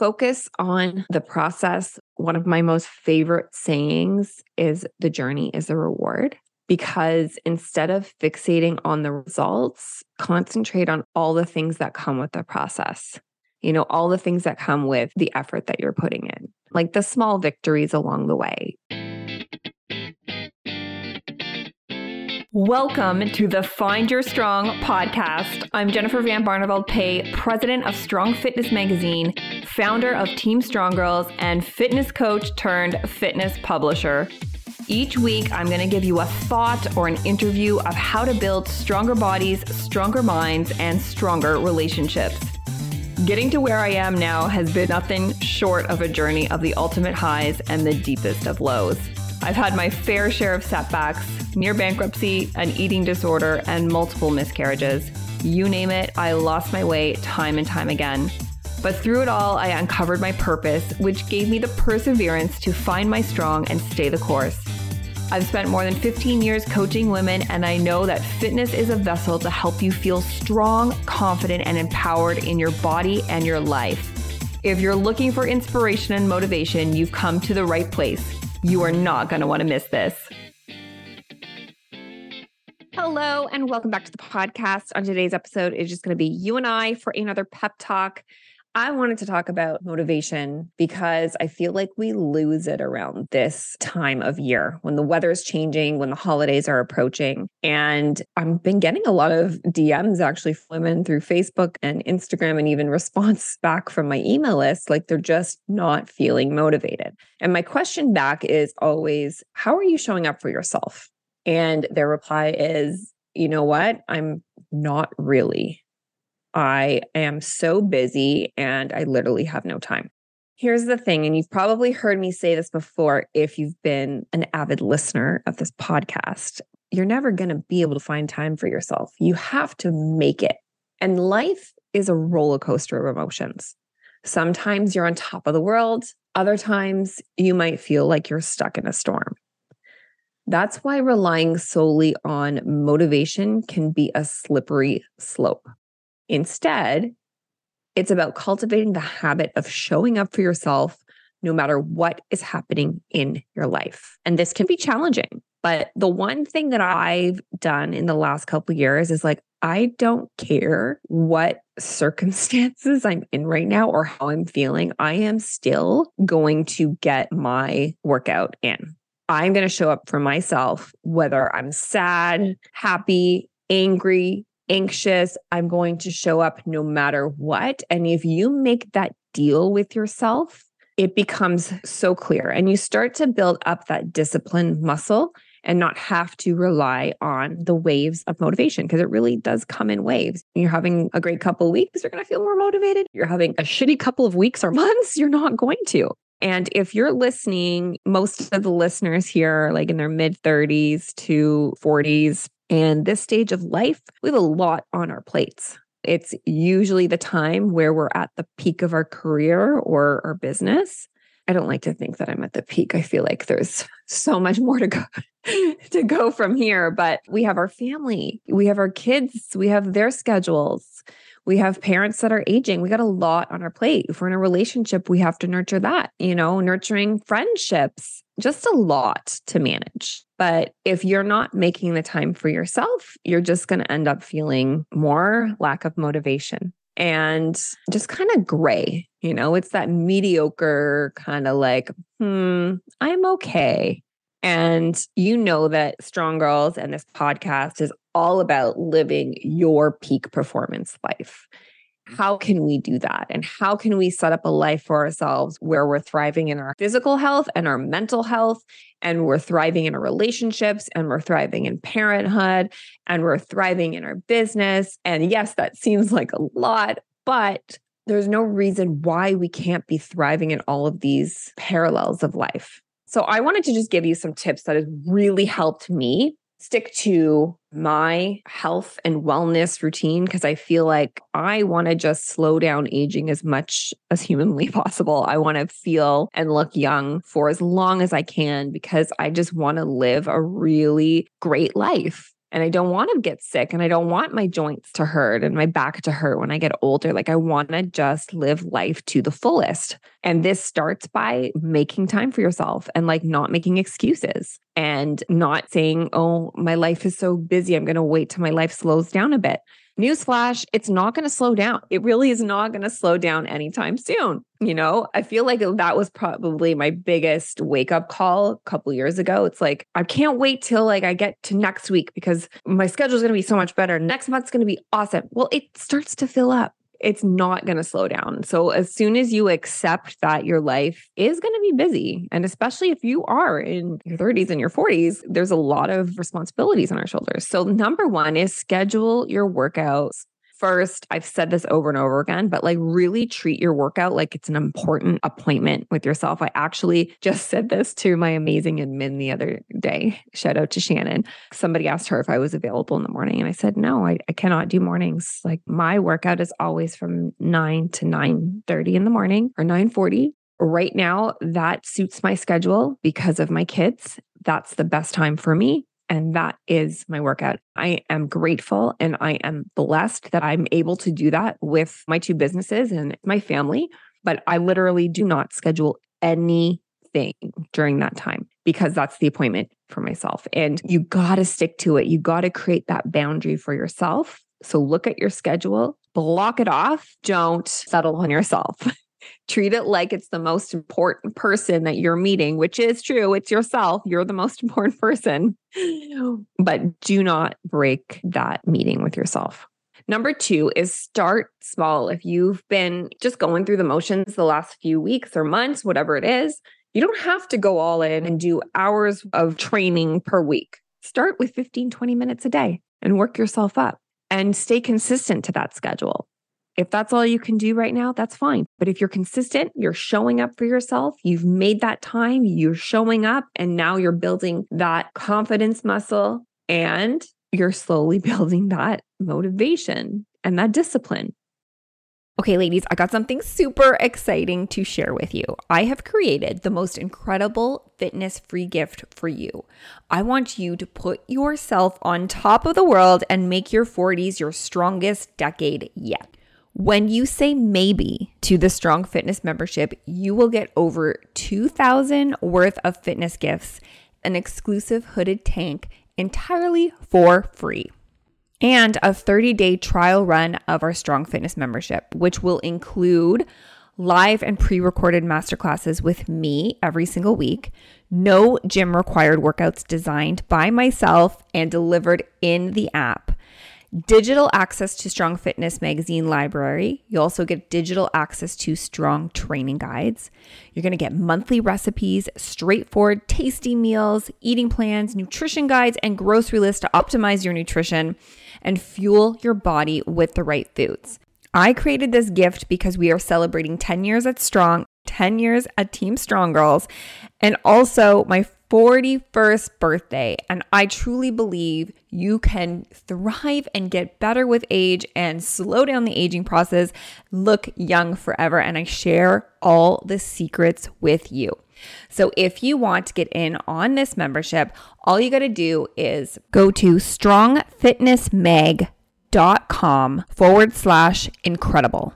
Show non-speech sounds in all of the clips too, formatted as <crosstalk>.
focus on the process. One of my most favorite sayings is the journey is a reward because instead of fixating on the results, concentrate on all the things that come with the process. You know, all the things that come with the effort that you're putting in, like the small victories along the way. Welcome to the Find Your Strong podcast. I'm Jennifer Van Barneveld Pay, president of Strong Fitness Magazine, founder of Team Strong Girls, and fitness coach turned fitness publisher. Each week, I'm going to give you a thought or an interview of how to build stronger bodies, stronger minds, and stronger relationships. Getting to where I am now has been nothing short of a journey of the ultimate highs and the deepest of lows. I've had my fair share of setbacks, near bankruptcy, an eating disorder, and multiple miscarriages. You name it, I lost my way time and time again. But through it all, I uncovered my purpose, which gave me the perseverance to find my strong and stay the course. I've spent more than 15 years coaching women, and I know that fitness is a vessel to help you feel strong, confident, and empowered in your body and your life. If you're looking for inspiration and motivation, you've come to the right place. You are not going to want to miss this. Hello, and welcome back to the podcast. On today's episode, it's just going to be you and I for another pep talk. I wanted to talk about motivation because I feel like we lose it around this time of year when the weather is changing, when the holidays are approaching. And I've been getting a lot of DMs actually from women through Facebook and Instagram, and even response <laughs> back from my email list. Like they're just not feeling motivated. And my question back is always, How are you showing up for yourself? And their reply is, You know what? I'm not really. I am so busy and I literally have no time. Here's the thing, and you've probably heard me say this before if you've been an avid listener of this podcast. You're never going to be able to find time for yourself. You have to make it. And life is a roller coaster of emotions. Sometimes you're on top of the world, other times you might feel like you're stuck in a storm. That's why relying solely on motivation can be a slippery slope. Instead, it's about cultivating the habit of showing up for yourself no matter what is happening in your life. And this can be challenging. But the one thing that I've done in the last couple years is like, I don't care what circumstances I'm in right now or how I'm feeling. I am still going to get my workout in. I'm going to show up for myself, whether I'm sad, happy, angry, anxious. I'm going to show up no matter what. And if you make that deal with yourself, it becomes so clear and you start to build up that discipline muscle and not have to rely on the waves of motivation because it really does come in waves. You're having a great couple of weeks, you're going to feel more motivated. You're having a shitty couple of weeks or <laughs> months, you're not going to. And if you're listening, most of the listeners here are like in their mid 30s to 40s, and this stage of life, we have a lot on our plates. It's usually the time where we're at the peak of our career or our business. I don't like to think that I'm at the peak. I feel like there's <laughs> so much more to go <laughs> to go from here, but we have our family, we have our kids, we have their schedules. We have parents that are aging. We got a lot on our plate. If we're in a relationship, we have to nurture that, you know, nurturing friendships, just a lot to manage. But if you're not making the time for yourself, you're just going to end up feeling more lack of motivation and just kind of gray. You know, it's that mediocre kind of like, hmm, I'm okay. And you know that Strong Girls and this podcast is all about living your peak performance life how can we do that? And how can we set up a life for ourselves where we're thriving in our physical health and our mental health, and we're thriving in our relationships, and we're thriving in parenthood, and we're thriving in our business? And yes, that seems like a lot, but there's no reason why we can't be thriving in all of these parallels of life. So I wanted to just give you some tips that has really helped me stick to my health and wellness routine because I feel like I want to just slow down aging as much as humanly <laughs> possible. I want to feel and look young for as long as I can because I just want to live a really great life. And I don't want to get sick and I don't want my joints to hurt and my back to hurt when I get older. Like I want to just live life to the fullest. And this starts by making time for yourself and like not making excuses and not saying, oh, my life is so busy. I'm going to wait till my life slows down a bit. Newsflash, it's not going to slow down. It really is not going to slow down anytime soon. You know, I feel like that was probably my biggest wake up call a couple years ago. It's like, I can't wait till like I get to next week because my schedule is going to be so much better. Next month's going to be awesome. Well, it starts to fill up it's not going to slow down. So, as soon as you accept that your life is going to be busy, and especially if you are in your 30s and your 40s, there's a lot of responsibilities on our shoulders. So, number one is schedule your workouts first, I've said this over and over again, but like really treat your workout like it's an important appointment with yourself. I actually just said this to my amazing admin the other day. Shout out to Shannon. Somebody asked her if I was available in the morning. And I said, no, I, I cannot do mornings. Like my workout is always from 9 to 9 30 in the morning or 9 40 right now that suits my schedule because of my kids that's the best time for me and that is my workout. I am grateful and I am blessed that I'm able to do that with my two businesses and my family. But I literally do not schedule anything during that time because that's the appointment for myself. And you got to stick to it. You got to create that boundary for yourself. So look at your schedule, block it off. Don't settle on yourself. <laughs> treat it like it's the most important person that you're meeting, which is true. It's yourself. You're the most <laughs> important person. But do not break that meeting with yourself. Number two is start small. If you've been just going through the motions the last few weeks or months, whatever it is, you don't have to go all in and do hours of training per week. Start with 15, 20 minutes a day and work yourself up and stay consistent to that schedule. If that's all you can do right now, that's fine. But if you're consistent, you're showing up for yourself, you've made that time, you're showing up, and now you're building that confidence muscle and you're slowly <laughs> building that motivation and that discipline. Okay, ladies, I got something super exciting to share with you. I have created the most incredible fitness free gift for you. I want you to put yourself on top of the world and make your 40s your strongest decade yet. When you say maybe to the Strong Fitness membership, you will get over 2000 worth of fitness gifts, an exclusive hooded tank entirely for free, and a 30-day trial run of our Strong Fitness membership, which will include live and pre-recorded masterclasses with me every single week, no gym required workouts designed by myself and delivered in the app digital access to Strong Fitness magazine library. You also get digital access to Strong training guides. You're going to get monthly recipes, straightforward, tasty meals, eating plans, nutrition guides, and grocery lists to optimize your nutrition and fuel your body with the right foods. I created this gift because we are celebrating 10 years at Strong, 10 years at Team Strong Girls, and also my 41st birthday. And I truly believe you can thrive and get better with age and slow down the aging process, look young forever. And I share all the secrets with you. So if you want to get in on this membership, all you got to do is go to strongfitnessmag.com forward slash incredible.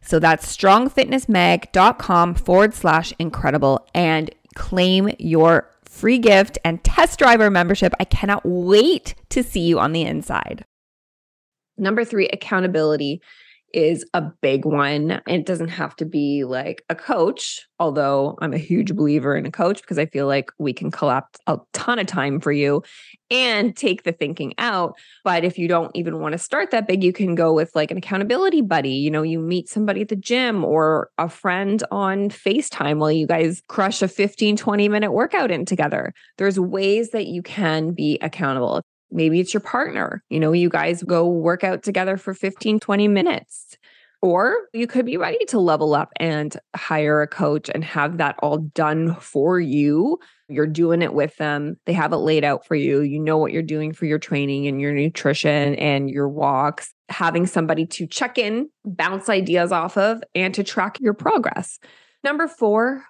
So that's strongfitnessmag.com forward slash incredible. And claim your free gift and test driver membership. I cannot wait to see you on the inside. Number three, accountability is a big one. It doesn't have to be like a coach, although I'm a huge believer in a coach because I feel like we can collapse a ton of time for you and take the thinking out. But if you don't even want to start that big, you can go with like an accountability buddy. You know, you meet somebody at the gym or a friend on FaceTime while you guys crush a 15, 20 minute workout in together. There's ways that you can be accountable. Maybe it's your partner. You know, you guys go work out together for 15, 20 minutes. Or you could be ready to level up and hire a coach and have that all done for you. You're doing it with them. They have it laid out for you. You know what you're doing for your training and your nutrition and your walks. Having somebody to check in, bounce ideas off of, and to track your progress. Number four,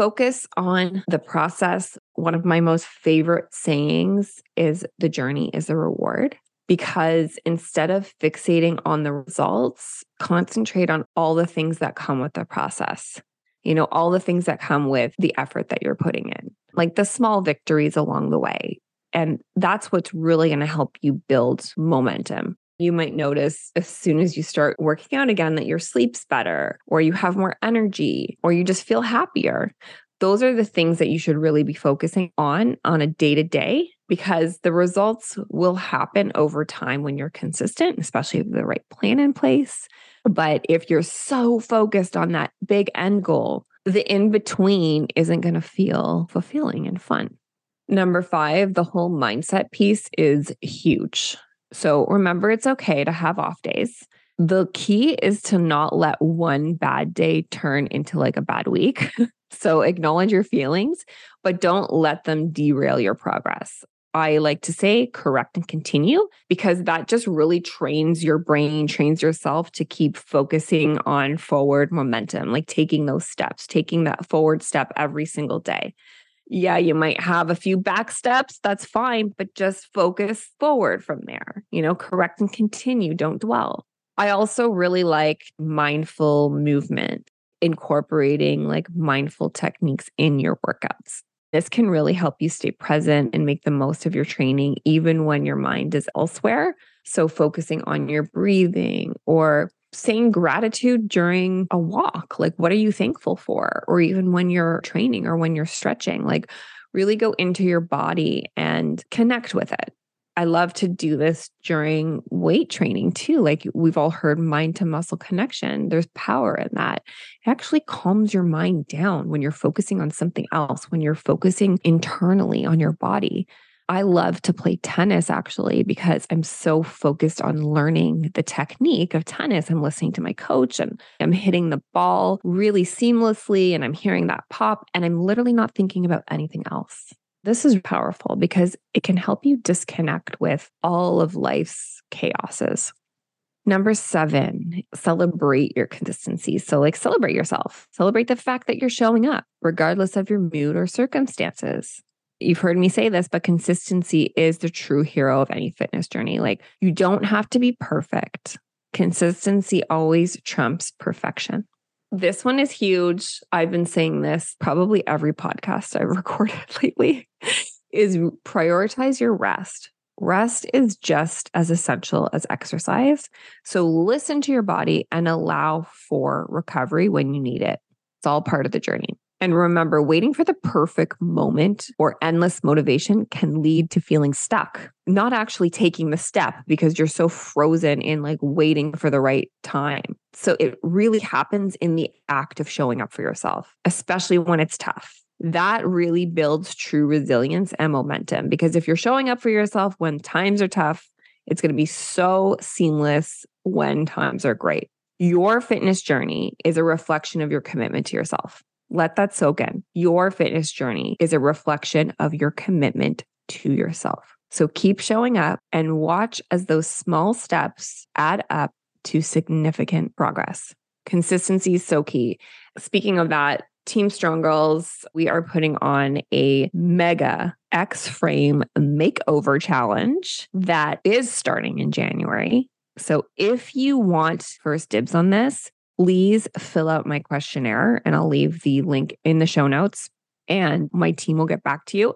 focus on the process. One of my most favorite sayings is the journey is a reward because instead of fixating on the results, concentrate on all the things that come with the process. You know, all the things that come with the effort that you're putting in, like the small victories along the way. And that's what's really going to help you build momentum. You might notice as soon as you start working out again that your sleep's better, or you have more energy, or you just feel happier. Those are the things that you should really be focusing on on a day to day because the results will happen over time when you're consistent, especially with the right plan in place. But if you're so focused on that big end goal, the in between isn't going to feel fulfilling and fun. Number five, the whole mindset piece is huge. So remember, it's okay to have off days. The key is to not let one bad day turn into like a bad week. <laughs> so acknowledge your feelings, but don't let them derail your progress. I like to say correct and continue because that just really trains your brain, trains yourself to keep focusing on forward momentum, like taking those steps, taking that forward step every single day. Yeah, you might have a few back steps, that's fine, but just focus forward from there. You know, correct and continue, don't dwell. I also really like mindful movement, incorporating like mindful techniques in your workouts. This can really help you stay present and make the most of your training, even when your mind is elsewhere. So, focusing on your breathing or saying gratitude during a walk. Like, what are you thankful for? Or even when you're training or when you're stretching, like, really go into your body and connect with it. I love to do this during weight training too. Like we've all heard mind to muscle connection. There's power in that. It actually calms your mind down when you're focusing on something else, when you're focusing internally on your body. I love to play tennis actually because I'm so focused on learning the technique of tennis. I'm listening to my coach and I'm hitting the ball really seamlessly and I'm hearing that pop and I'm literally not thinking about anything else. This is powerful because it can help you disconnect with all of life's chaoses. Number seven, celebrate your consistency. So, like, celebrate yourself. Celebrate the fact that you're showing up, regardless of your mood or circumstances. You've heard me say this, but consistency is the true hero of any fitness journey. Like, you don't have to be perfect. Consistency always trumps perfection. This one is huge. I've been saying this probably every podcast I've <laughs> recorded lately is prioritize your rest. Rest is just as essential as exercise. So listen to your body and allow for recovery when you need it. It's all part of the journey. And remember, waiting for the perfect moment or endless motivation can lead to feeling stuck, not actually taking the step because you're so frozen in like waiting for the right time. So it really happens in the act of showing up for yourself, especially when it's tough. That really builds true resilience and momentum because if you're showing up for yourself when times are tough, it's going to be so seamless when times are great. Your fitness journey is a reflection of your commitment to yourself. Let that soak in. Your fitness journey is a reflection of your commitment to yourself. So keep showing up and watch as those small steps add up to significant progress. Consistency is so key. Speaking of that, Team Strong Girls, we are putting on a mega X frame makeover challenge that is starting in January. So if you want first dibs on this, please fill out my questionnaire and I'll leave the link in the show notes and my team will get back to you.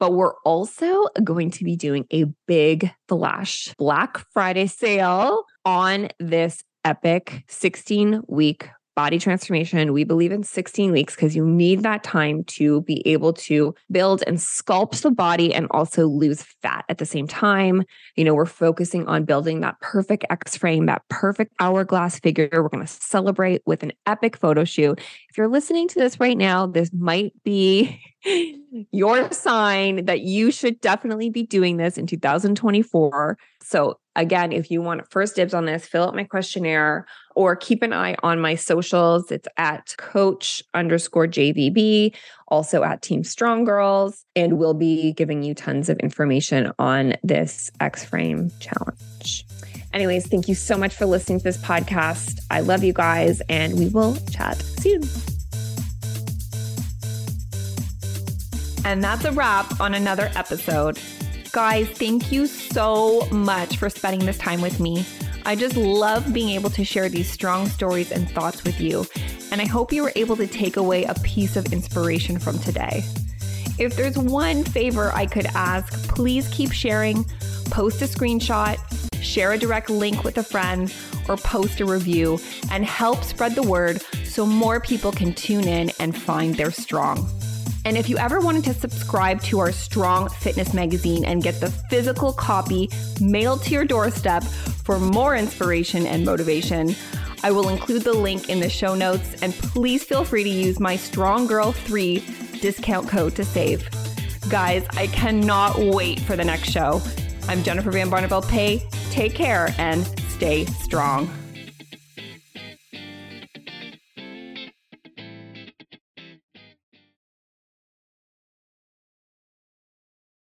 But we're also going to be doing a big flash Black Friday sale on this epic 16 week body transformation. We believe in 16 weeks because you need that time to be able to build and sculpt the body and also lose fat at the same time. You know, we're focusing on building that perfect X frame, that perfect hourglass figure. We're going to celebrate with an epic photo shoot. If you're listening to this right now, this might be <laughs> your sign that you should definitely be doing this in 2024. So, again, if you want first dibs on this, fill out my questionnaire or keep an eye on my socials. It's at coach underscore JVB, also at Team Strong Girls. And we'll be giving you tons of information on this X Frame challenge. Anyways, thank you so much for listening to this podcast. I love you guys, and we will chat soon. And that's a wrap on another episode. Guys, thank you so much for spending this time with me. I just love being able to share these strong stories and thoughts with you. And I hope you were able to take away a piece of inspiration from today. If there's one favor I could ask, please keep sharing, post a screenshot, share a direct link with a friend, or post a review and help spread the word so more people can tune in and find their strong. And if you ever wanted to subscribe to our Strong Fitness magazine and get the physical copy mailed to your doorstep for more inspiration and motivation, I will include the link in the show notes. And please feel free to use my Strong Girl 3 discount code to save. Guys, I cannot wait for the next show. I'm Jennifer Van Barneveld Pay. Take care and stay strong.